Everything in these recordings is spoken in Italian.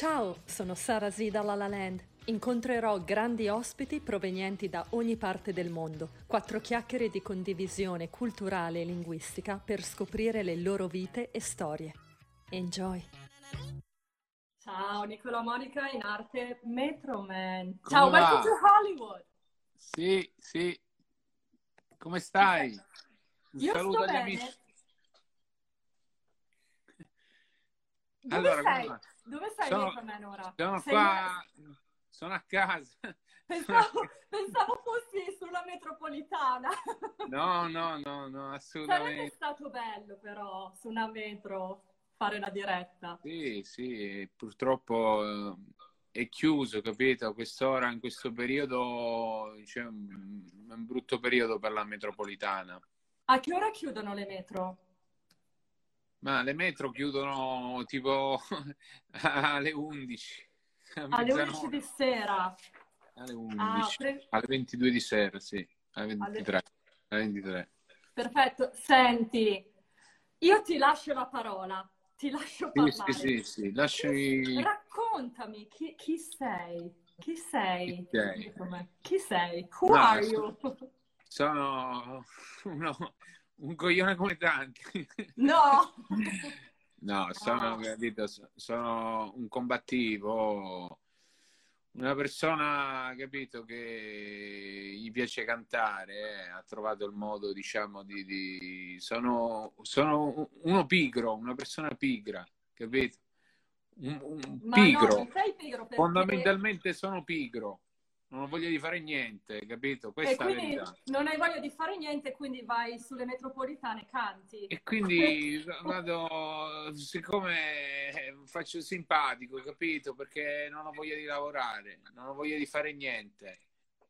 Ciao, sono Sara Z da La La Land. Incontrerò grandi ospiti provenienti da ogni parte del mondo. Quattro chiacchiere di condivisione culturale e linguistica per scoprire le loro vite e storie. Enjoy! Ciao, Nicola Monica in arte Metroman. Ciao, Come va? welcome to Hollywood. Sì, sì. Come stai? Un Io saluto sto agli bene. amici. Dove Allora, come sei? Dove sei Sono- Metroman ora? Sono Sei- qua, sono a casa. Pensavo, pensavo fossi sulla metropolitana. No, no, no, no, Sarebbe assolutamente. stato bello però su una metro fare la diretta. Sì, sì, purtroppo eh, è chiuso, capito? A quest'ora, in questo periodo, c'è un, un brutto periodo per la metropolitana. A che ora chiudono le metro? Ma le metro chiudono tipo alle 11. a Alle 11 mezzanotte. di sera. Alle 11. Ah, pre- Alle 22 di sera, sì. Alle 23. Alle 23. perfetto. Senti, io ti lascio la parola, ti lascio parlare. sì, sì, sì. Lasciami... Raccontami chi, chi sei? Chi sei? Chi sei? Chi sei? Who No, are you? Sono uno- un coglione come tanti. No! No, sono, No. sono un combattivo, una persona, capito, che gli piace cantare, eh, ha trovato il modo, diciamo, di... di- Sono, sono uno pigro, una persona pigra, capito? Un, un Ma no, pigro. non sei pigro perché... Fondamentalmente sono pigro, non ho voglia di fare niente, capito? E Questa è la quindi verità. non hai voglia di fare niente, quindi vai sulle metropolitane e canti. E quindi vado, siccome faccio simpatico, capito? Perché non ho voglia di lavorare, non ho voglia di fare niente.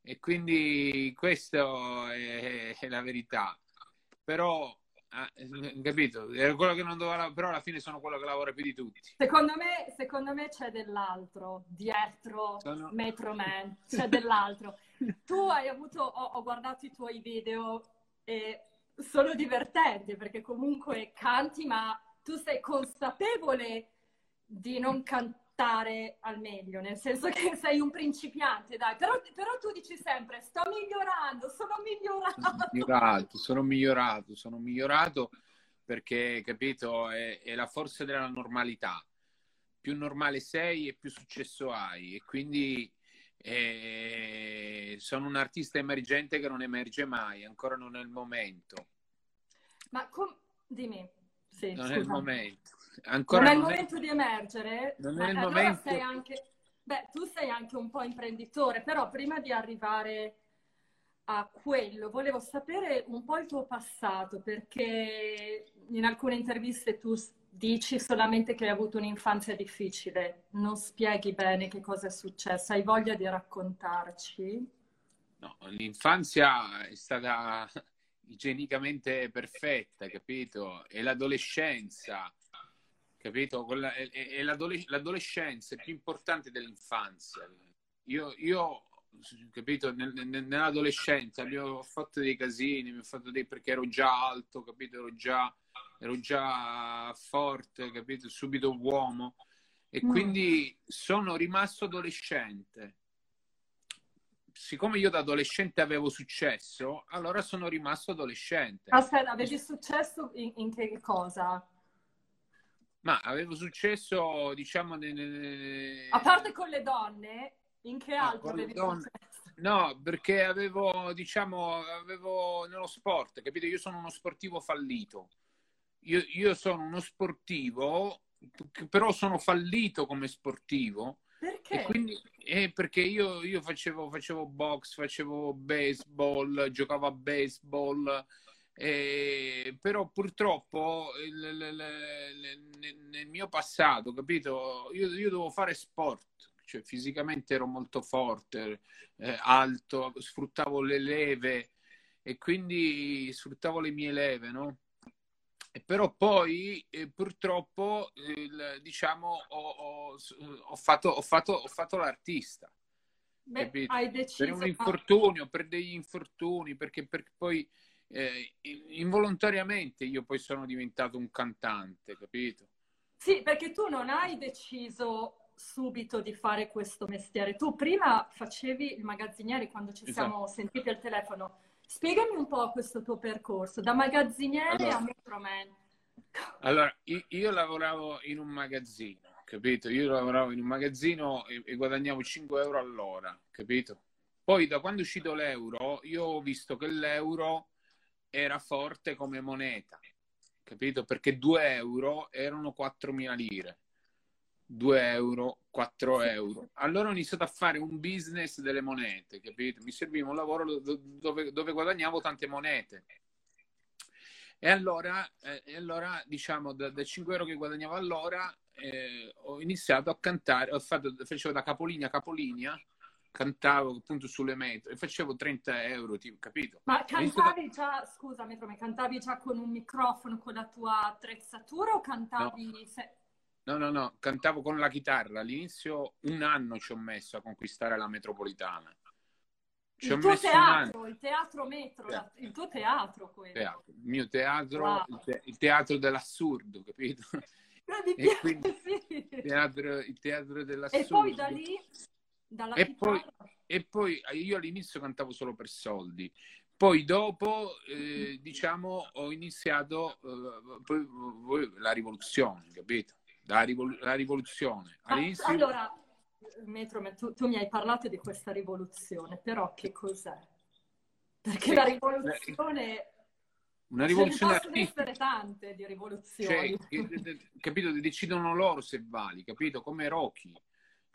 E quindi questa è, è la verità. Però, ah, capito? Era quello che non doveva, però alla fine sono quello che lavora più di tutti. Secondo me, secondo me c'è dell'altro dietro Sono- Metro Man, c'è dell'altro. Tu hai avuto, ho, ho guardato i tuoi video e sono divertenti perché comunque canti, ma tu sei consapevole di non cantare al meglio, nel senso che sei un principiante, dai, però, però tu dici sempre sto migliorando, sono migliorato. migliorato, sono migliorato, sono migliorato perché, capito, è, è la forza della normalità. Più normale sei e più successo hai. E quindi eh, sono un artista emergente che non emerge mai, ancora non è il momento. Ma com- dimmi, sì, Non è il scusa. Momento. Non Ancora è il non è- momento di emergere? non è il allora momento. anche... Beh, tu sei anche un po' imprenditore, però prima di arrivare a quello, volevo sapere un po' il tuo passato, perché in alcune interviste tu dici solamente che hai avuto un'infanzia difficile, non spieghi bene che cosa è successo, hai voglia di raccontarci? No, l'infanzia è stata igienicamente perfetta, capito? E l'adolescenza, capito? Quella- è- è- è l'adole- l'adolescenza è più importante dell'infanzia. Io, io, capito, nel- nel- nell'adolescenza ho fatto dei casini, mi ho fatto dei perché ero già alto, capito? Ero già, ero già forte, capito? Subito uomo. E Mm. quindi sono rimasto adolescente. Siccome io da adolescente avevo successo, allora sono rimasto adolescente. Aspetta, avevi successo in, in che cosa? Ma avevo successo, diciamo, ne- ne- ne- A parte con le donne, in che Ah, altro avevi successo? No, perché avevo, diciamo, avevo nello sport, capito? Io sono uno sportivo fallito. Io, io sono uno sportivo, però sono fallito come sportivo. Perché? E quindi, eh, perché io, io facevo, facevo box, facevo baseball, giocavo a baseball, eh, però purtroppo il- il- il- nel, mio passato, capito, io, io dovevo fare sport, cioè fisicamente ero molto forte, eh, alto, sfruttavo le leve e quindi sfruttavo le mie leve, no? E però poi eh, purtroppo diciamo ho, ho- ho fatto, ho fatto- ho fatto l'artista Beh, per un infortunio, per degli infortuni, perché, perché poi eh, involontariamente io poi sono diventato un cantante, capito? Sì, perché tu non hai deciso subito di fare questo mestiere. Tu prima facevi il magazziniere quando ci siamo esatto. sentiti al telefono. Spiegami un po' questo tuo percorso, da magazziniere allora, a Metroman. Allora, io, io, lavoravo in un magazzino, capito? Io lavoravo in un magazzino e, e guadagnavo 5 euro all'ora, capito? Poi da quando è uscito l'euro, io ho visto che l'euro era forte come moneta, capito? Perché 2 euro erano 4.000 lire. 2 euro, 4 euro. Allora ho iniziato a fare un business delle monete, capito? Mi serviva un lavoro dove, dove guadagnavo tante monete. E allora, eh, allora diciamo, da, da, 5 euro che guadagnavo all'ora, eh, ho iniziato a cantare, ho fatto, facevo da capolinea a capolinea, cantavo appunto sulle metro e facevo 30 euro, tipo, capito? Ma cantavi già, scusami, ma cantavi già con un microfono, con la tua attrezzatura o cantavi... No. Se... No, no, no, cantavo con la chitarra. All'inizio un anno ci ho messo a conquistare la metropolitana. Ci il tuo teatro, il teatro metro, teatro. il tuo teatro quello. Teatro. Il mio teatro, wow. il, te- il, teatro dell'assurdo, capito? E quindi, sì. teatro, il teatro dell'assurdo. E poi da lì, dalla e poi, e poi io all'inizio cantavo solo per soldi. Poi dopo, eh, diciamo, ho iniziato eh, poi, poi, la rivoluzione, capito? La, rivol- la rivoluzione. All'inizio... Allora, Metro, tu, tu, mi hai parlato di questa rivoluzione, però che cos'è? Perché la rivoluzione... Una rivoluzione Ce ne essere tante di rivoluzioni. Cioè, capito? Decidono loro se vali, capito? Come Rocky,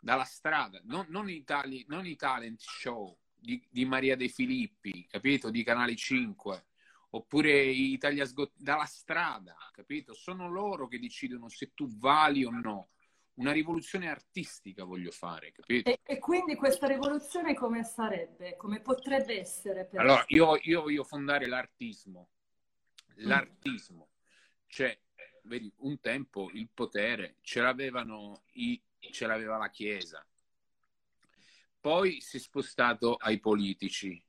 dalla strada. Non, non, i, tali, non i talent show di, di, Maria De Filippi, capito? Di Canale 5 oppure Italia Sgot- dalla strada, capito? Sono loro che decidono se tu vali o no. Una rivoluzione artistica voglio fare, capito? E, e quindi questa rivoluzione come sarebbe? Come potrebbe essere? Allora, io, io, voglio fondare l'artismo. L'artismo. Cioè, vedi, un tempo il potere ce l'avevano i, ce l'aveva la Chiesa. Poi si è spostato ai politici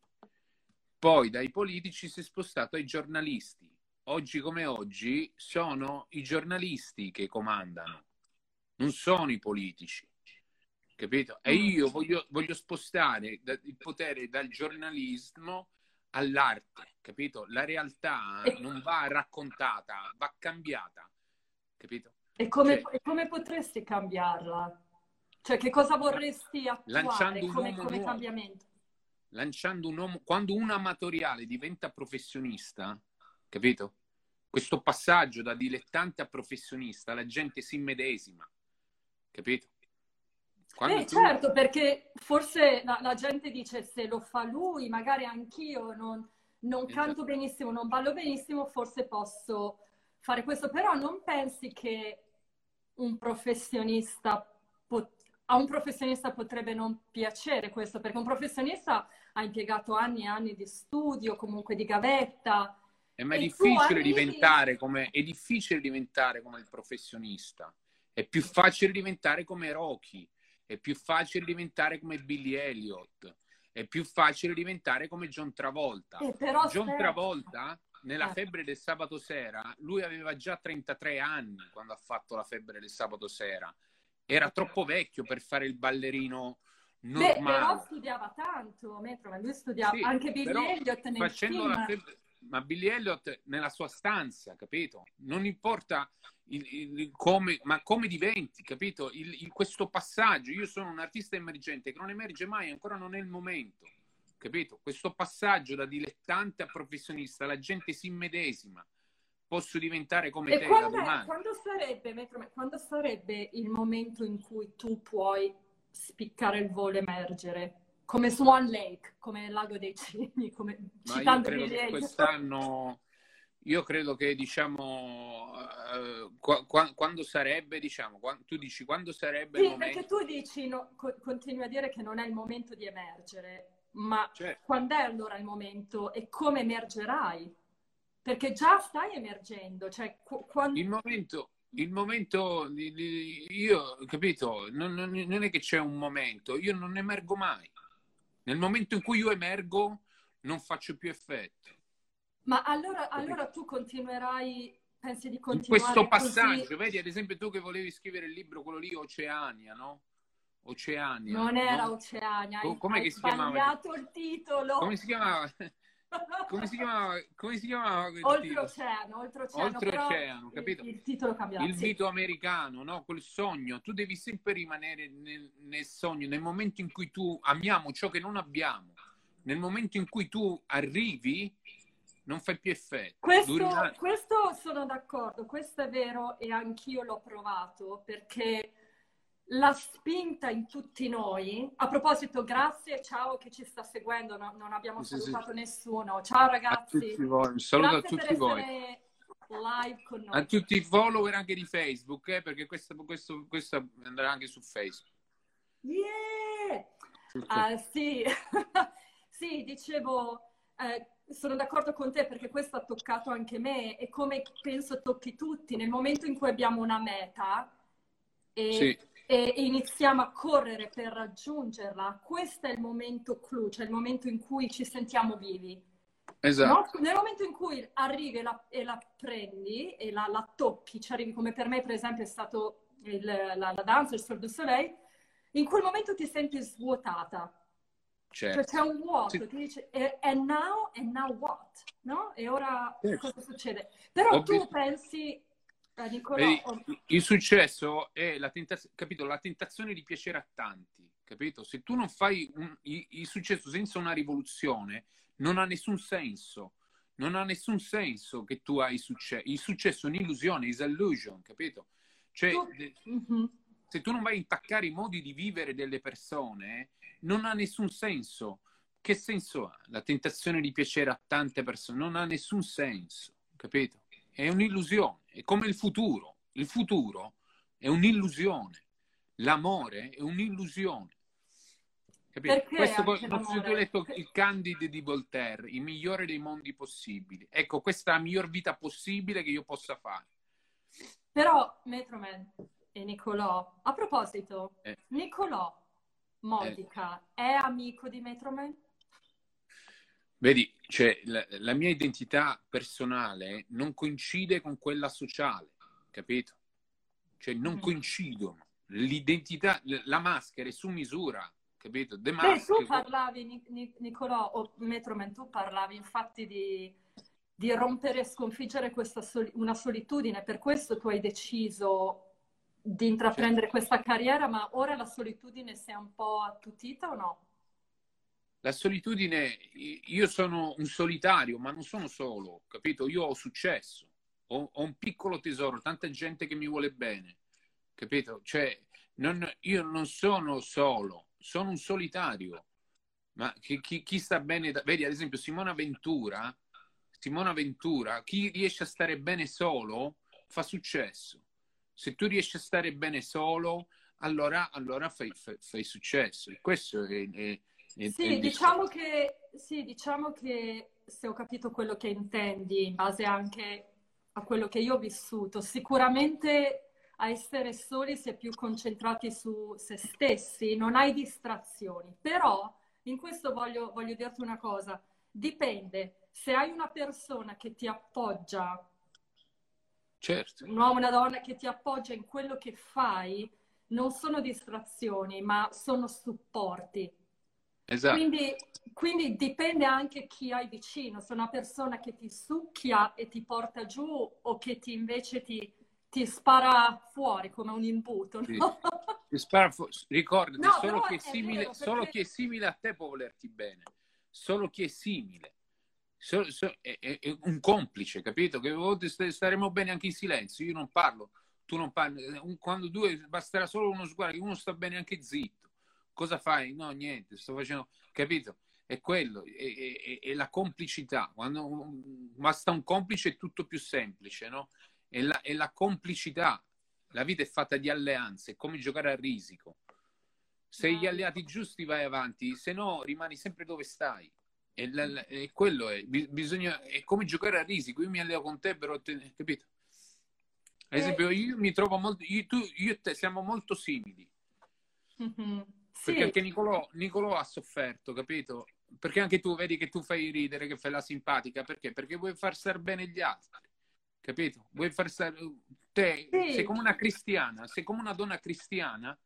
poi dai politici si è spostato ai giornalisti. Oggi come oggi sono i giornalisti che comandano, non sono i politici. Capito? E mm. io voglio, voglio spostare il potere dal giornalismo all'arte, capito? La realtà non va raccontata, va cambiata, capito? E come, cioè, come potresti cambiarla? Cioè, che cosa vorresti attuare come, come cambiamento? lanciando un uomo, quando un amatoriale diventa professionista, capito? Questo passaggio da dilettante a professionista, la gente si immedesima, capito? Quando Beh, tu... certo, perché forse la, la, gente dice se lo fa lui, magari anch'io non, non esatto. canto benissimo, non ballo benissimo, forse posso fare questo, però non pensi che un professionista pot- a un professionista potrebbe non piacere questo, perché un professionista ha impiegato anni e anni di studio, comunque di gavetta. Eh, ma è difficile, diventare come, è difficile diventare come il professionista. È più facile diventare come Rocky, è più facile diventare come Billy Elliot, è più facile diventare come John Travolta. Eh, John Travolta, nella eh. febbre del sabato sera, lui aveva già 33 anni quando ha fatto la febbre del sabato sera era troppo vecchio per fare il ballerino normale. Beh, però studiava tanto, Metro, ma lui studiava sì, anche Billy Elliot nel facendo film. La febbre, ma Billy Elliot nella sua stanza, capito? Non importa il, il, come, ma come diventi, capito? Il, questo passaggio, io sono un artista emergente che non emerge mai, ancora non è il momento, capito? Questo passaggio da dilettante a professionista, la gente si immedesima. Posso diventare come e te quando, quando, sarebbe, quando sarebbe il momento in cui tu puoi spiccare il volo, emergere? Come Swan Lake, come nel lago dei cigni, come Ma io credo che quest'anno, io credo che diciamo, uh, qu- qu- quando sarebbe, diciamo, quando, tu dici quando sarebbe sì, il momento... perché tu dici, no, co- continui a dire che non è il momento di emergere, ma certo. quando è allora il momento e come emergerai? Perché già stai emergendo. Cioè, quando... Il momento, il momento, io capito, non, non, non, è che c'è un momento, io non emergo mai. Nel momento in cui io emergo, non faccio più effetto. Ma allora, allora tu continuerai pensi di In continuare questo passaggio, così? vedi ad esempio tu che volevi scrivere il libro, quello lì, Oceania, no? Oceania. Non era no? Oceania, Co- com'è hai che si chiamava? sbagliato il titolo. Come si chiamava? Come si chiamava? Come si chiamava? Oltreoceano, oltreoceano, Oltreoceano, capito? Il, il titolo cambierà. Il sì. mito americano, no? Quel sogno. Tu devi sempre rimanere nel, nel sogno, nel momento in cui tu amiamo ciò che non abbiamo. Nel momento in cui tu arrivi, non fai più effetto. Questo, questo sono d'accordo, questo è vero e anch'io l'ho provato perché la spinta in tutti noi, a proposito, grazie, ciao che ci sta seguendo, no- non abbiamo Sì, sì, sì. salutato nessuno, ciao A ragazzi, tutti voi. Un saluto a grazie tutti per voi. live con A noi. tutti i follower anche di Facebook, eh, perché questo, questo, questo andrà anche su Facebook. Yeah! Ah, sì. sì, dicevo, eh, sono d'accordo con te perché questo ha toccato anche me e come penso tocchi tutti, nel momento in cui abbiamo una meta e, Sì. E iniziamo a correre per raggiungerla, questo è il momento clou, cioè il momento in cui ci sentiamo vivi. Esatto. No? Nel momento in cui arrivi e la, e la prendi e la, la tocchi, ci arrivi come per me per esempio è stato il- la, la danza, il Sol du Soleil, in quel momento ti senti svuotata. Cioè Certo. c'è un vuoto, Sì. ti dice, e and now, and now what? No? E ora Certo. cosa succede? Però Ho tu visto- pensi, eh, Nicolò, oh, il successo è la, tentaz- capito? la tentazione di piacere a tanti, capito? Se tu non fai un- il, il successo senza una rivoluzione, non ha nessun senso. Non ha nessun senso che tu hai successo. Il successo è un'illusione, is illusion, capito? Cioè, mhm. se tu non vai a intaccare i modi di vivere delle persone, non ha nessun senso. Che senso ha la tentazione di piacere a tante persone? Non ha nessun senso, capito? È un'illusione, è come il futuro. Il futuro è un'illusione. L'amore è un'illusione. Capito? Questo poi, anche non so se tu hai l'amore? letto il Candide di Voltaire, il migliore dei mondi possibili. Ecco, questa è la miglior vita possibile che io possa fare. Però, Metroman e Nicolò, a proposito, Eh. Nicolò Modica è amico di Metroman? Vedi, cioè, la, la mia identità personale non coincide con quella sociale, capito? Cioè, non Mhm. coincidono. L'identità, la maschera è su misura, capito? The Beh, tu parlavi, Ni- Ni- Nicolò, o Metroman, tu parlavi infatti di, di rompere e sconfiggere questa soli- una solitudine, per questo tu hai deciso di intraprendere questa carriera, ma ora la solitudine si è un po' attutita o no? La solitudine, io sono un solitario, ma non sono solo, capito? Io ho successo, ho, ho un piccolo tesoro, tanta gente che mi vuole bene, capito? Cioè, non- io non sono solo, sono un solitario. Ma chi, chi- chi sta bene, da- vedi ad esempio Simona Ventura, Simona Ventura, chi riesce a stare bene solo fa successo. Se tu riesci a stare bene solo, allora, allora fai, fai- fai successo. E questo è, è- Sì, il diciamo che, sì, diciamo che se ho capito quello che intendi, in base anche a quello che io ho vissuto, sicuramente a essere soli si è più concentrati su se stessi, non hai distrazioni. Però in questo voglio, voglio dirti una cosa, dipende, se hai una persona che ti appoggia, Certo, un uomo, una donna che ti appoggia in quello che fai, non sono distrazioni, ma sono supporti. Esatto. Quindi, quindi dipende anche chi hai vicino, se è una persona che ti succhia e ti porta giù o che ti invece ti, ti spara fuori come un imbuto. Sì. no? Spara fu- Ricordati, No, solo, chi è è simile, vero, perché- solo chi è simile a te può volerti bene. Solo chi è simile. So- so- è, è- è un complice, capito? Che a volte st- staremo bene anche in silenzio. Io non parlo, tu non parli. Quando due basterà solo uno sguardo, uno sta bene anche zitto. Cosa fai? No, niente, sto facendo, capito? È quello, è, è- è- la complicità. Quando basta un complice è tutto più semplice, no? È la, è la complicità. La vita è fatta di alleanze, è come giocare a risico. Se gli alleati giusti vai avanti, se no rimani sempre dove stai. E, la- e quello è, bi- bisogna, è come giocare a risico. Io mi alleo con te, però, te- capito? Ad Eh. esempio, io mi trovo molto, io, tu, io e te siamo molto simili. Mhm. Perché Sì, anche Nicolò, Nicolò ha sofferto, capito? Perché anche tu vedi che tu fai ridere, che fai la simpatica. Perché? Perché vuoi far star bene gli altri. capito? Vuoi far stare... Te sì. sei come una cristiana, sei come una donna cristiana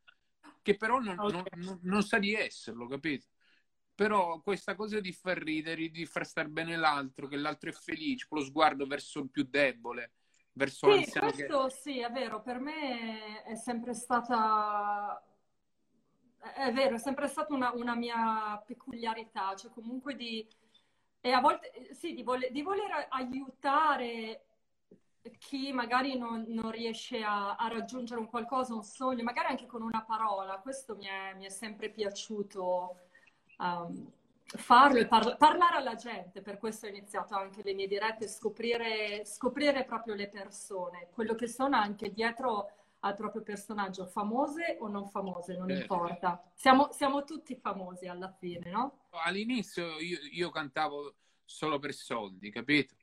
che però non, okay. non, non sa di esserlo, capito? Però questa cosa di far ridere, di far star bene l'altro, che l'altro è felice, con lo sguardo verso il più debole, verso sì, l'anziano questo che... sì, è vero, per me è sempre stata è vero, è sempre stata una, una, mia peculiarità, cioè comunque di, e a volte, sì, di, voler, di voler aiutare chi magari non, non riesce a, a, raggiungere un qualcosa, un sogno, magari anche con una parola, questo mi è, mi è sempre piaciuto um, farlo e par- parlare alla gente, per questo ho iniziato anche le mie dirette, scoprire, scoprire proprio le persone, quello che sono anche dietro al proprio personaggio, famose o non famose, non certo. importa. Siamo, siamo, tutti famosi alla fine, no? All'inizio io, io, cantavo solo per soldi, capito?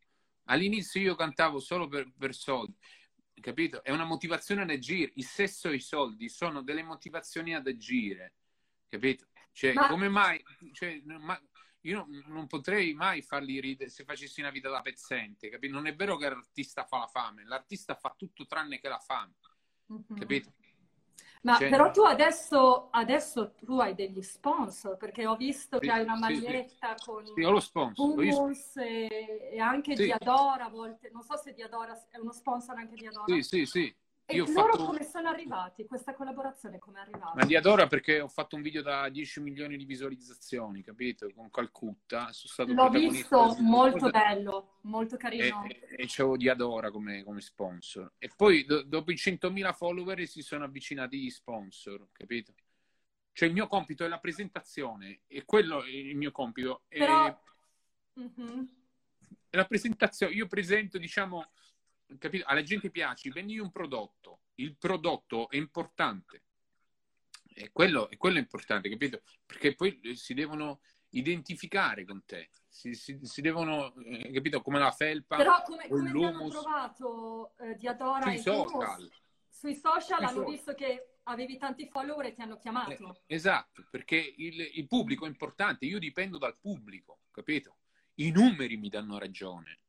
All'inizio io cantavo solo per, per soldi, capito? È una motivazione ad agire. Il sesso e i soldi sono delle motivazioni ad agire, capito? Cioè, ma... come mai... Cioè, ma, io non potrei mai farli ridere se facessi una vita da pezzente, capito? Non è vero che l'artista fa la fame, l'artista fa tutto tranne che la fame mm-hmm. capito? Ma cioè, però tu adesso, adesso, tu hai degli sponsor, perché ho visto sì, che hai una maglietta sì, con sì, ho lo sponsor. Hummus e, e, anche. Diadora a volte. Non so se Diadora è uno sponsor anche di Diadora. Sì, sì, sì. E Io loro fatto... come sono arrivati? Questa collaborazione come è arrivata? Ma di Adora perché ho fatto un video da 10 milioni di visualizzazioni, capito? Con Calcutta. Sono stato L'ho visto, molto bello, molto carino. E, e, e c'avevo di Adora come, come, sponsor. E poi do, dopo i 100.000 follower si sono avvicinati gli sponsor, capito? Cioè il mio compito è la presentazione e quello è il mio compito. Però... È... Mm-hmm. La presentazione, io presento, diciamo capito? Alla gente piace, vendi un prodotto, il prodotto è importante. E quello, e quello è importante, capito? Perché poi si devono identificare con te, si, si, si devono, eh, capito? Come la felpa. Però come, come ti hanno trovato eh, Diadora sui social? Sui social hanno social. visto che avevi tanti follower e ti hanno chiamato. Eh, esatto, perché il, il pubblico è importante, io dipendo dal pubblico, capito? I numeri mi danno ragione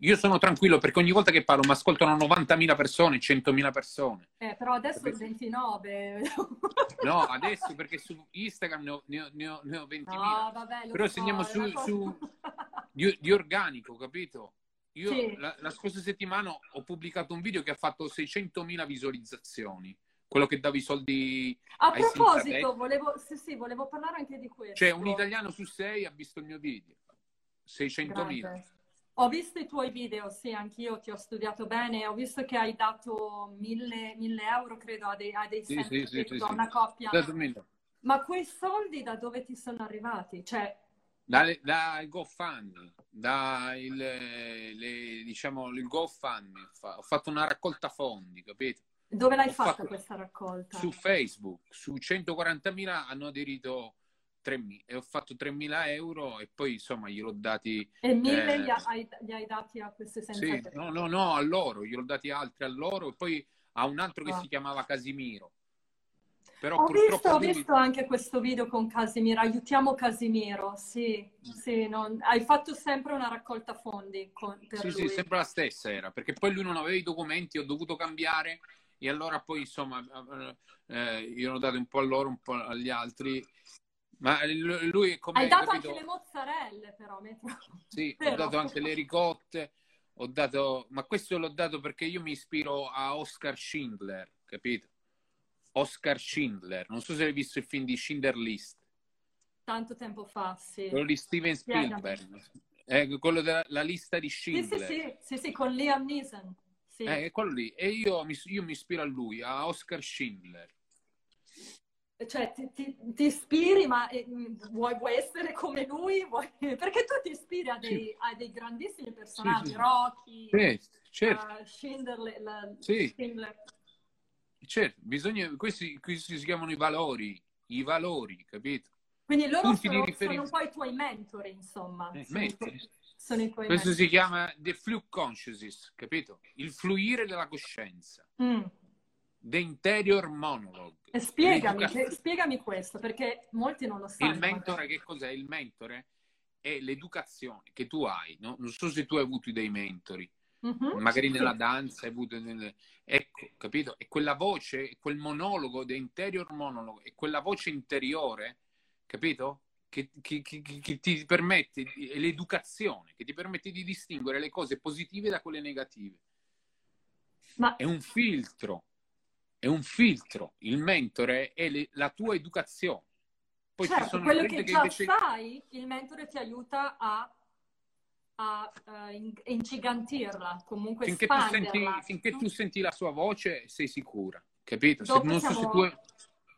io sono tranquillo perché ogni volta che parlo mi ascoltano 90.000 persone, 100.000 persone. Eh, però adesso perché... 29. no, adesso perché su Instagram ne ho, ne ho, ne ho, ne ho 20.000. No, vabbè, però so, se andiamo su, cosa... su di, di, organico, capito? Io sì. la, la, scorsa settimana ho pubblicato un video che ha fatto 600.000 visualizzazioni. Quello che dava i soldi A proposito, volevo, sì, sì, volevo parlare anche di questo. Cioè, un italiano su sei ha visto il mio video. 600.000. Ho visto i tuoi video, sì, anch'io ti ho studiato bene. Ho visto che hai dato mille, mille euro, credo, a dei, a dei sì, sì, sì, sì, a una coppia. Ma quei soldi da dove ti sono arrivati? Cioè... Da, da GoFundMe, da il, le, diciamo, il GoFundMe. Ho fatto una raccolta fondi, capito? Dove l'hai fatta questa raccolta? Su Facebook. Su 140.000 hanno aderito 3, e ho fatto 3.000 euro e poi insomma gliel'ho dati... E 1.000 eh, gli, hai, gli, hai, dati a queste senza sì, no, no, no, a loro, gliel'ho dati altri a loro e poi a un altro che oh. si chiamava Casimiro. Però ho, visto, ho visto, anche questo video con Casimiro, aiutiamo Casimiro, sì, sì non... hai fatto sempre una raccolta fondi con, per Sì, lui. sì, sempre la stessa era, perché poi lui non aveva i documenti, ho dovuto cambiare e allora poi insomma eh, io ho dato un po' a loro, un po' agli altri ma lui come... Hai dato capito? anche le mozzarelle però, metro. Sì, però. ho dato anche le ricotte, ho dato... Ma questo l'ho dato perché io mi ispiro a Oscar Schindler, capito? Oscar Schindler, non so se hai visto il film di Schindler List. Tanto tempo fa, sì. Quello di Steven Spielberg. Eh, quello della lista di Schindler. Sì, sì, sì, sì, sì con Liam Neeson. Sì. Eh, quello lì. E io mi, io mi ispiro a lui, a Oscar Schindler cioè ti, ti, ti ispiri, ma eh, vuoi, vuoi, essere come lui? Vuoi... Perché tu ti ispiri a dei, sì. a dei grandissimi personaggi, sì, sì. Rocky, sì, certo. uh, Schindler, la. Schindler. Certo, bisogna, questi, questi, si chiamano i valori, i valori, capito? Quindi loro sono, sono, un po' i tuoi mentori, insomma. Eh, sono, mentori. Sono i tuoi Questo mentori. si chiama the flu consciousness, capito? Il fluire della coscienza. Mm. The interior monologue. Spiegami, spiegami questo, perché molti non lo sanno. Il mentore, che cos'è? Il mentore è l'educazione che tu hai. No? Non so se tu hai avuto dei mentori, uh-huh. magari nella danza, hai avuto ecco, capito? E quella voce, quel monologo, the interior monologo, e quella voce interiore, capito? Che, che, che, che ti permette, è l'educazione, che ti permette di distinguere le cose positive da quelle negative. Ma... È un filtro, è un filtro. Il mentore è le, la tua educazione. Poi certo, quello che già invece... sai, il mentore ti aiuta a a uh, ingigantirla, comunque finché tu, senti, finché tu senti la sua voce sei sicura, capito? Se, non, siamo... so hai...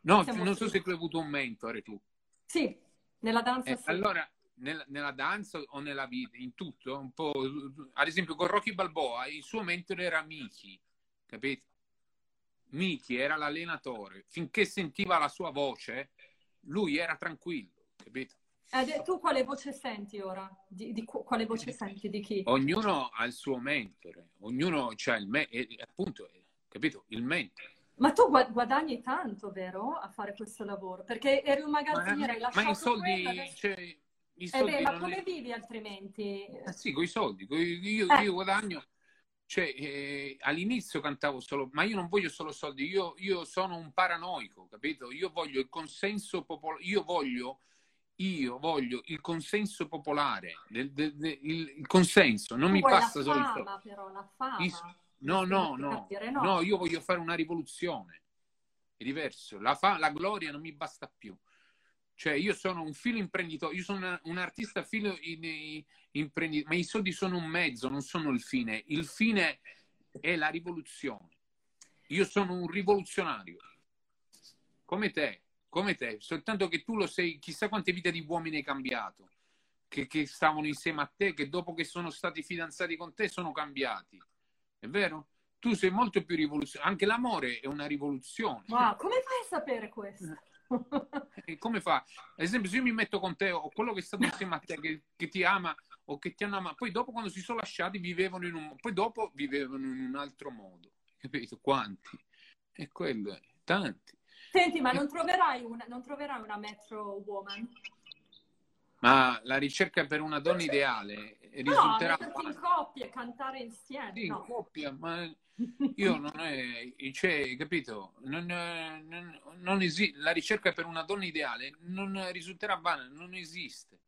no, non so se tu hai avuto un mentore tu. Sì, nella danza eh, sì. Allora, nella, nella, danza o nella vita, in tutto, un po'... Ad esempio con Rocky Balboa, il suo mentore era Miki, capito? Miki era l'allenatore. Finché sentiva la sua voce, lui era tranquillo, capito? Eh, tu quale voce senti ora? Di, di, quale voce senti di chi? Ognuno ha il suo mentore, ognuno ha il mentore, appunto, capito? Il mentore. Ma tu guadagni tanto, vero, a fare questo lavoro? Perché eri un magazziniere, hai lasciato Ma i soldi, adesso... cioè, i soldi eh beh, ma come è... vivi altrimenti? Eh sì, con i soldi, io, eh. io guadagno, cioè, eh, all'inizio cantavo solo, ma io non voglio solo soldi, io, io sono un paranoico, capito? Io voglio il consenso popolare, io voglio io voglio il consenso popolare, del, del, del, il, consenso, non tu mi basta solo il fama, però, la fama. No, no, no, no, no, io voglio fare una rivoluzione. È diverso. La, fa, la gloria non mi basta più. Cioè, io sono un filo imprenditore, io sono un artista filo imprenditore, ma i soldi sono un mezzo, non sono il fine. Il fine è la rivoluzione. Io sono un rivoluzionario, come te come te, soltanto che tu lo sei, chissà quante vite di uomini hai cambiato, che, che stavano insieme a te, che dopo che sono stati fidanzati con te sono cambiati. È vero? Tu sei molto più rivoluzionario. Anche l'amore è una rivoluzione. Wow, come fai a sapere questo? E come fa? Ad esempio, se io mi metto con te o quello che è stato insieme a te, che, che ti ama o che ti hanno amato, poi dopo quando si sono lasciati vivevano in un poi dopo vivevano in un altro modo. Capito? Quanti? E quello, tanti. Senti, ma non troverai una, non troverai una metro woman? Ma la ricerca per una donna ideale risulterà... No, in coppia, cantare insieme. Sì, no. in coppia, ma io non è... Cioè, capito? Non, non, non esiste... La ricerca per una donna ideale non risulterà vana, non esiste.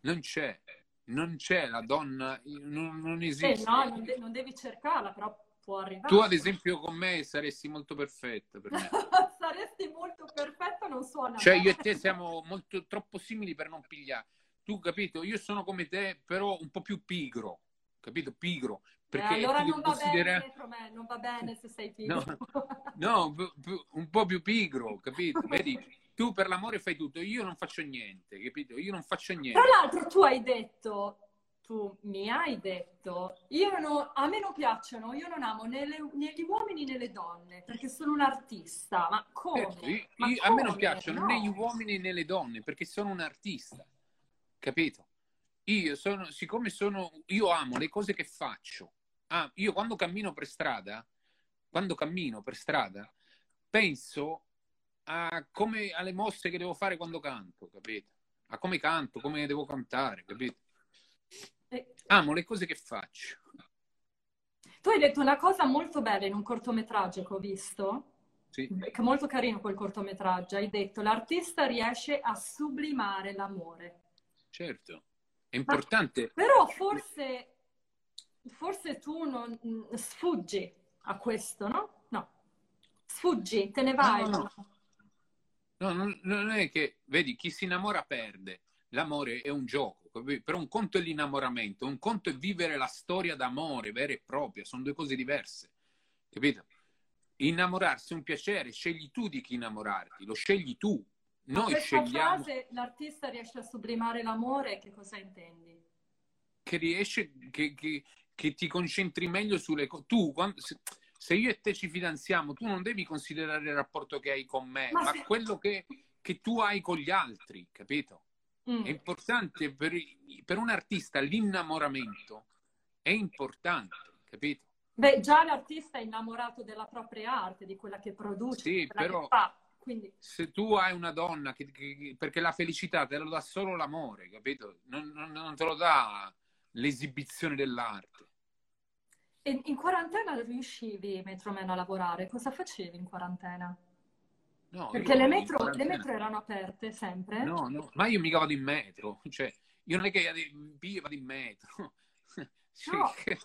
Non c'è. Non c'è la donna, non, non esiste. Eh, no, non, de- non devi cercarla, però può arrivare. Tu, ad esempio, con me saresti molto perfetta per me. saresti molto perfetta, non suona. Cioè, io e te siamo molto, troppo simili per non pigliare. Tu, capito? Io sono come te, però un po' più pigro, capito? Pigro. Perché eh, allora non va considera... bene non va bene se sei pigro. No, no un po' più pigro, capito? Vedi? Tu per l'amore fai tutto, io non faccio niente, capito? Io non faccio niente. Tra l'altro tu hai detto tu mi hai detto, io non, a me non piacciono, io non amo né, le, né, gli uomini né le donne, perché sono un artista. Ma come? Certo, io, Ma io, come? A me non piacciono no. né gli uomini né le donne, perché sono un artista, capito? Io sono, siccome sono, io amo le cose che faccio. Ah, io quando cammino per strada, quando cammino per strada, penso a come, alle mosse che devo fare quando canto, capito? A come canto, come devo cantare, capito? Amo le cose che faccio. Tu hai detto una cosa molto bella in un cortometraggio che ho visto. Sì. Molto carino quel cortometraggio. Hai detto l'artista riesce a sublimare l'amore. Certo, è importante. Ma, però forse, forse tu non sfuggi a questo, no? No. Sfuggi, te ne vai. No, no, no. no non è che, vedi, chi si innamora perde. L'amore è un gioco però un conto è l'innamoramento, un conto è vivere la storia d'amore vera e propria, sono due cose diverse, capito? Innamorarsi è un piacere, scegli tu di chi innamorarti, lo scegli tu. Noi scegliamo. frase l'artista riesce a sublimare l'amore, che cosa intendi? Che riesce, che, che, che ti concentri meglio sulle cose. Tu, quando, se, se, io e te ci fidanziamo, tu non devi considerare il rapporto che hai con me, ma, ma se... quello che, che tu hai con gli altri, capito? Mm. È importante per, per, un artista l'innamoramento, è importante, capito? Beh, già l'artista è innamorato della propria arte, di quella che produce, sì, però, Quindi... se tu hai una donna che, che, perché la felicità te lo dà solo l'amore, capito? Non, non, non te lo dà l'esibizione dell'arte. E in quarantena riuscivi, Metroman, a lavorare? Cosa facevi in quarantena? No, Perché le metro, le quarantena- metro erano aperte sempre? No, no, ma io mica vado in metro, cioè, io non è che io vado in metro. Cioè, No. che-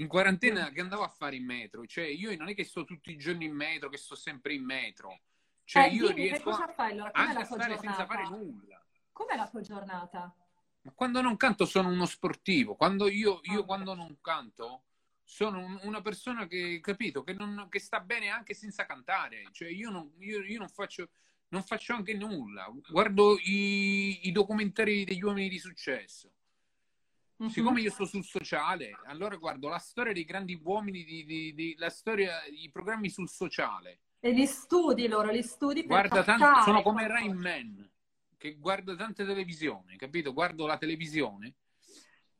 In quarantena che andavo a fare in metro? Cioè, io non è che sto tutti i giorni in metro, che sto sempre in metro. Cioè, Eh, io dimmi, riesco a- fai allora? Anche la a tua stare senza fare giornata? nulla. Com'è la tua giornata? Ma quando non canto sono uno sportivo. Quando io, io Ah. quando non canto sono un- una persona che, capito, che, non- che sta bene anche senza cantare. Cioè io non, io- io non faccio, non faccio anche nulla. Guardo i, i documentari degli uomini di successo. Mhm. Siccome io sto sul sociale, allora guardo la storia dei grandi uomini, di, di- di- la storia, i programmi sul sociale. E li studi loro, li studi Guarda tanto, sono come. Rain Man, che guarda tante televisioni, capito? Guardo la televisione.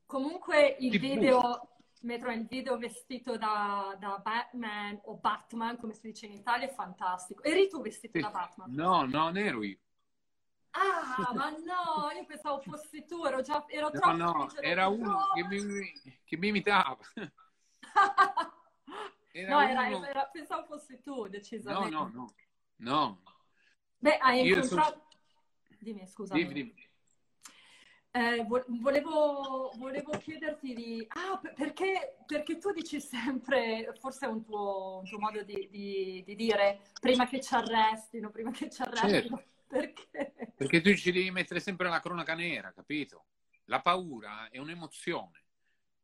Comunque il video, Metro, il video vestito da, da Batman o Batman, come si dice in Italia, è fantastico. Eri tu vestito Sì. da Batman? No, no, non ero io. Ah, ma no, io pensavo fossi tu, ero già ero No, troppo no, felice era del uno che mi, che mi imitava. Era No, era- uno- era- pensavo fossi tu, No, decisamente. no, no. No, Beh, hai Io incontrato... Dimmi, scusa. dimmi, dimmi. Eh, vo- volevo, volevo chiederti di... Ah, per- perché, perché tu dici sempre, forse è un tuo, un tuo modo di, di- di dire, prima che ci arrestino, prima che ci arrestino. Perché? Perché tu ci devi mettere sempre la cronaca nera, capito? La paura è un'emozione,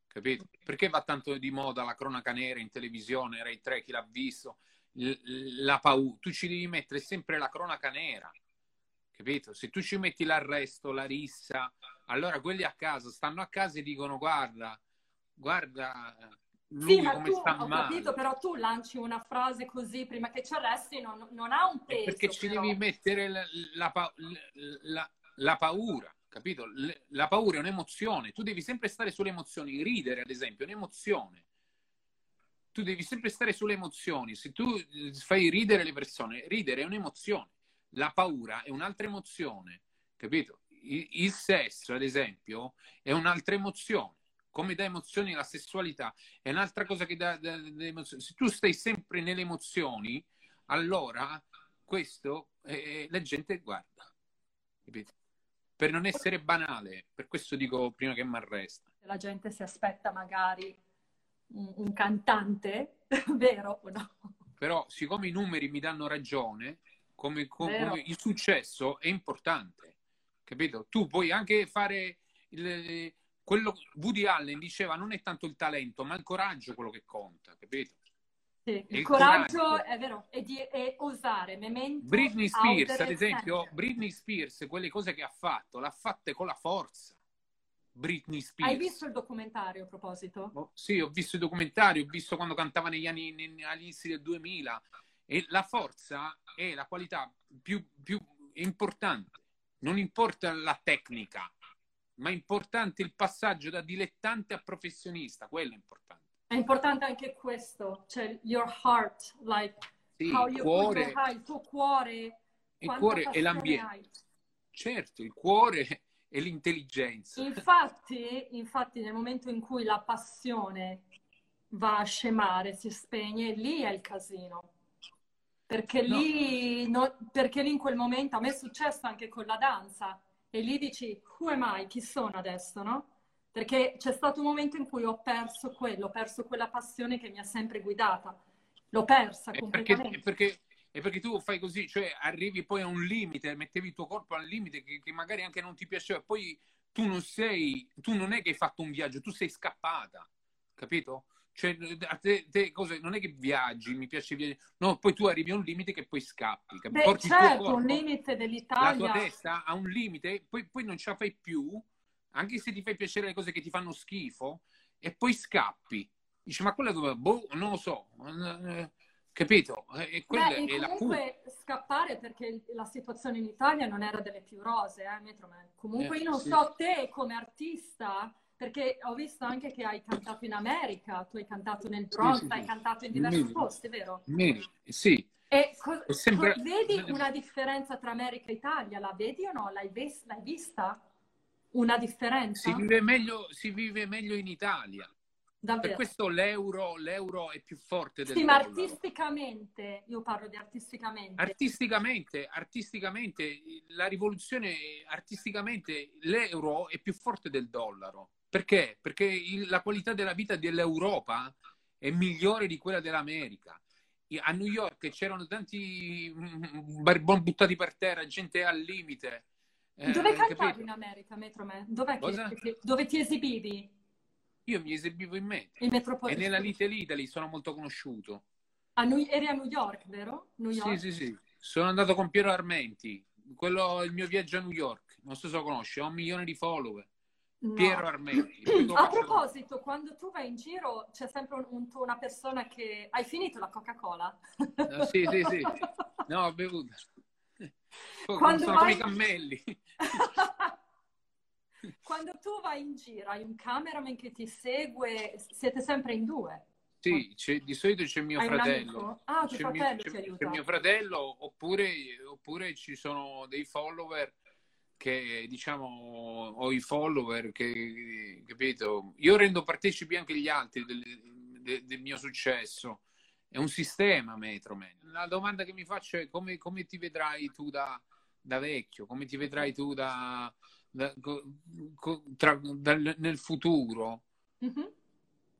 capito? Perché va tanto di moda la cronaca nera in televisione, Rai 3, chi l'ha visto? L- La paura. Tu ci devi mettere sempre la cronaca nera, capito? Se tu ci metti l'arresto, la rissa, allora quelli a casa stanno a casa e dicono guarda, guarda lui Sì, ma come tu, sta ho male. capito, però tu lanci una frase così prima che ci arrestino, non, non ha un È peso. perché ci però. devi mettere la, la la- la paura, capito? La paura è un'emozione, tu devi sempre stare sulle emozioni. Ridere, ad esempio, è un'emozione. Tu devi sempre stare sulle emozioni. Se tu eh, fai ridere le persone, ridere è un'emozione. La paura è un'altra emozione, capito? Il, il sesso, ad esempio, è un'altra emozione. Come dà emozioni la sessualità è un'altra cosa che dà, dà- dà emozioni. Se tu stai sempre nelle emozioni, allora questo eh, la gente guarda, capito? Per non essere banale, per questo dico prima che mi arresta. La gente si aspetta magari un, un cantante, vero o no? Però, siccome i numeri mi danno ragione, come, come il successo è importante, capito? Tu puoi anche fare il- quello. Woody Allen diceva: non è tanto il talento, ma il coraggio quello che conta, capito? Sì, il il coraggio, coraggio. è vero, è, di, è osare, memento, Britney Spears, ad esempio, sempre. Britney Spears, quelle cose che ha fatto, l'ha fatte con la forza. Britney Spears. Hai visto il documentario a proposito? Oh, Sì, ho visto i documentari, ho visto quando cantava negli anni, ne- agli inizi del 2000 e la forza è la qualità più, più importante. Non importa la tecnica, ma è importante il passaggio da dilettante a professionista, quello è importante. È importante anche questo, cioè your heart, like Sì, how il you cuore, heart, il tuo cuore, il cuore e l'ambiente. hai. Certo, il cuore e l'intelligenza. Infatti, infatti, nel momento in cui la passione va a scemare, si spegne, lì è il casino. Perché No. lì, no- perché lì in quel momento, a me è successo anche con la danza, e lì dici, who am I? Chi sono adesso, no? Perché c'è stato un momento in cui ho perso quello, ho perso quella passione che mi ha sempre guidata. L'ho persa perché, completamente. è perché- è perché tu fai così, cioè arrivi poi a un limite, mettevi il tuo corpo al limite che, che magari anche non ti piaceva, poi tu non sei, tu non è che hai fatto un viaggio, tu sei scappata, capito? Cioè, a te, te cose, non è che viaggi, mi piace viaggiare, no, poi tu arrivi a un limite che poi scappi? Beh, Porti certo, un corpo, limite la dell'Italia. tua testa ha un limite, poi, poi non ce la fai più, anche se ti fai piacere le cose che ti fanno schifo, e poi scappi. Dici, ma quella dove? Boh, non lo so. Eh, Capito? E quella Beh, e è la comunque scappare perché la situazione in Italia non era delle più rose, eh, Metroman. Comunque Eh, io non sì. so te come artista, perché ho visto anche che hai cantato in America, tu hai cantato nel Bronx, sì, sì. hai cantato in diversi Vedi? posti, vero? Vedi? Sì, E co- sempre- co- vedi una differenza tra America e Italia? La vedi o no? L'hai, vis- l'hai vista? Una differenza? si vive meglio, si vive meglio in Italia. Per questo l'euro, l'euro, è più forte del. Sì, ma artisticamente, io parlo di artisticamente. Artisticamente, artisticamente, la rivoluzione, artisticamente, l'euro è più forte del dollaro. Perché? Perché il, la qualità della vita dell'Europa è migliore di quella dell'America. A New York c'erano tanti mm, barboni buttati per terra, gente al limite. Dove eh, cantavi capito? in America, Metroman? Dov'è che, dove ti esibivi? Io mi esibivo in metro. In metropolitano. E nella Little Italy sono molto conosciuto. A New, eri a New York, vero? New York? Sì, sì, sì. Sono andato con Piero Armenti. Quello il mio viaggio a New York. Non so se lo conosci, ho un milione di follower. No. Piero Armenti. a proposito, quando tu vai in giro c'è sempre un, un, una persona che... Hai finito la Coca-Cola? No, sì, sì, sì. No, ho bevuto. Quando sono vai... i cammelli. Quando tu vai in giro, hai un cameraman che ti segue, siete sempre in due? Sì, di solito c'è mio hai fratello. Ah, tuo fratello mio, ti aiuta. C'è mio fratello, oppure, oppure ci sono dei follower che diciamo ho i follower che capito? Io rendo partecipi anche gli altri del, del, del mio successo. È un sistema Metroman la domanda che mi faccio è come, come ti vedrai tu da, da, vecchio? Come ti vedrai tu da, da, tra, nel futuro? Mm-hmm.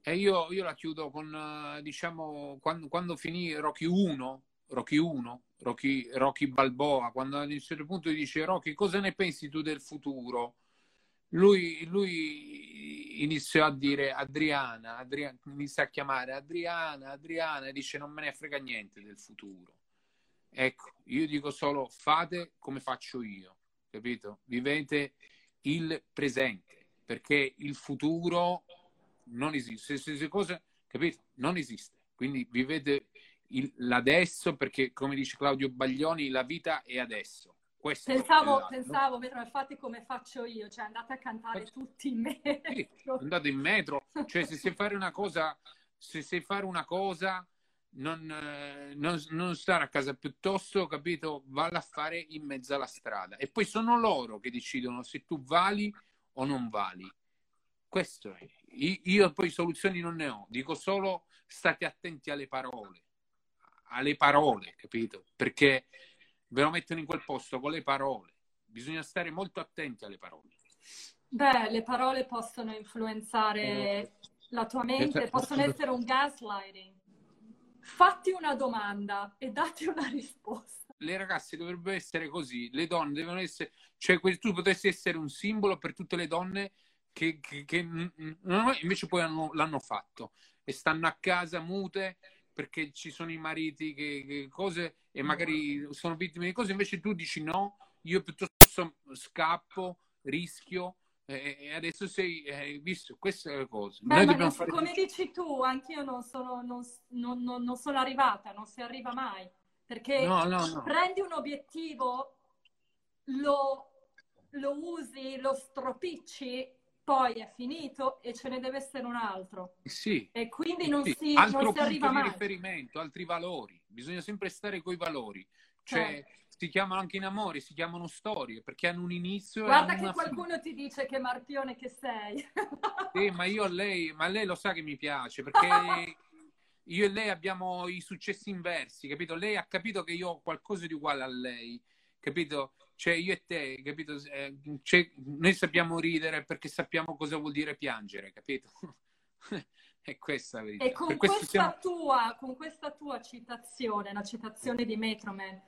e io, io, la chiudo con diciamo quando, quando finì Rocky 1 Rocky 1 Rocky, Rocky Balboa, quando a un certo punto dice Rocky cosa ne pensi tu del futuro? Lui, lui iniziò a dire Adriana, Adriana, inizia a chiamare Adriana, Adriana e dice non me ne frega niente del futuro. Ecco, io dico solo fate come faccio io, capito? Vivete il presente, perché il futuro non esiste. Se, se cose, capito? Non esiste. Quindi vivete il, l'adesso, perché come dice Claudio Baglioni, la vita è adesso. Questo pensavo, è pensavo, infatti come faccio io, cioè andate a cantare Faccio... tutti in metro. Sì, andate in metro, cioè se sai fare una cosa, se sai fare una cosa, non, eh, non, non, stare a casa piuttosto, capito? Valla a fare in mezzo alla strada. E poi sono loro che decidono se tu vali o non vali. Questo è. Io poi soluzioni non ne ho, dico solo state attenti alle parole alle parole, capito? Perché ve lo mettono in quel posto con le parole. Bisogna stare molto attenti alle parole. Beh, le parole possono influenzare eh, la tua mente, esatto. possono essere un gaslighting. Fatti una domanda e dati una risposta. Le ragazze dovrebbero essere così, le donne devono essere, cioè tu potresti essere un simbolo per tutte le donne che, che, che invece poi hanno, l'hanno fatto e stanno a casa mute perché ci sono i mariti che, che cose e magari sono vittime di cose, invece tu dici no, io piuttosto scappo, rischio e adesso sei eh, visto queste le cose. Beh, Noi fare... come dici tu, anch'io non sono, non, non, non sono arrivata, non si arriva mai, perché no, no, no. prendi un obiettivo, lo, lo usi, lo stropicci poi è finito e ce ne deve essere un altro. Sì. E quindi non, sì. si, Altro non si arriva mai. riferimento, altri valori. Bisogna sempre stare con i valori. Cioè, certo. si chiamano anche in amore, si chiamano storie, perché hanno un inizio Guarda che qualcuno fine. ti dice che marpione che sei. sì, ma io a lei, ma lei lo sa che mi piace, perché io e lei abbiamo i successi inversi, capito? Lei ha capito che io ho qualcosa di uguale a lei, capito? Cioè io e te, capito? Eh, cioè, noi sappiamo ridere perché sappiamo cosa vuol dire piangere, capito? è questa la verità. E con questa, siamo... tua, con questa tua citazione, la citazione di Metroman,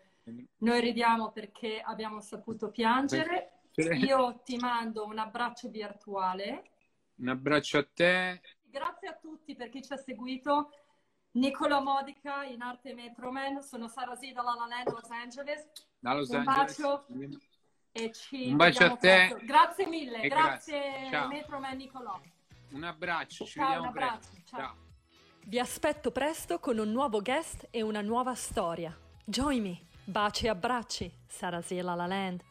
noi ridiamo perché abbiamo saputo piangere. Io ti mando un abbraccio virtuale. Un abbraccio a te. Grazie a tutti per chi ci ha seguito. Nicola Modica in arte Metroman, sono Sara Z da La La Land, Los Angeles. Da Los un Angeles. bacio e ci un bacio a te. Presto. Grazie mille, grazie, grazie Metroman Nicolò. Un abbraccio, ci Ciao, vediamo un abbraccio. presto. Ciao. Ciao. Vi aspetto presto con un nuovo guest e una nuova storia. Join me. Baci e abbracci. Sara Z La La Land.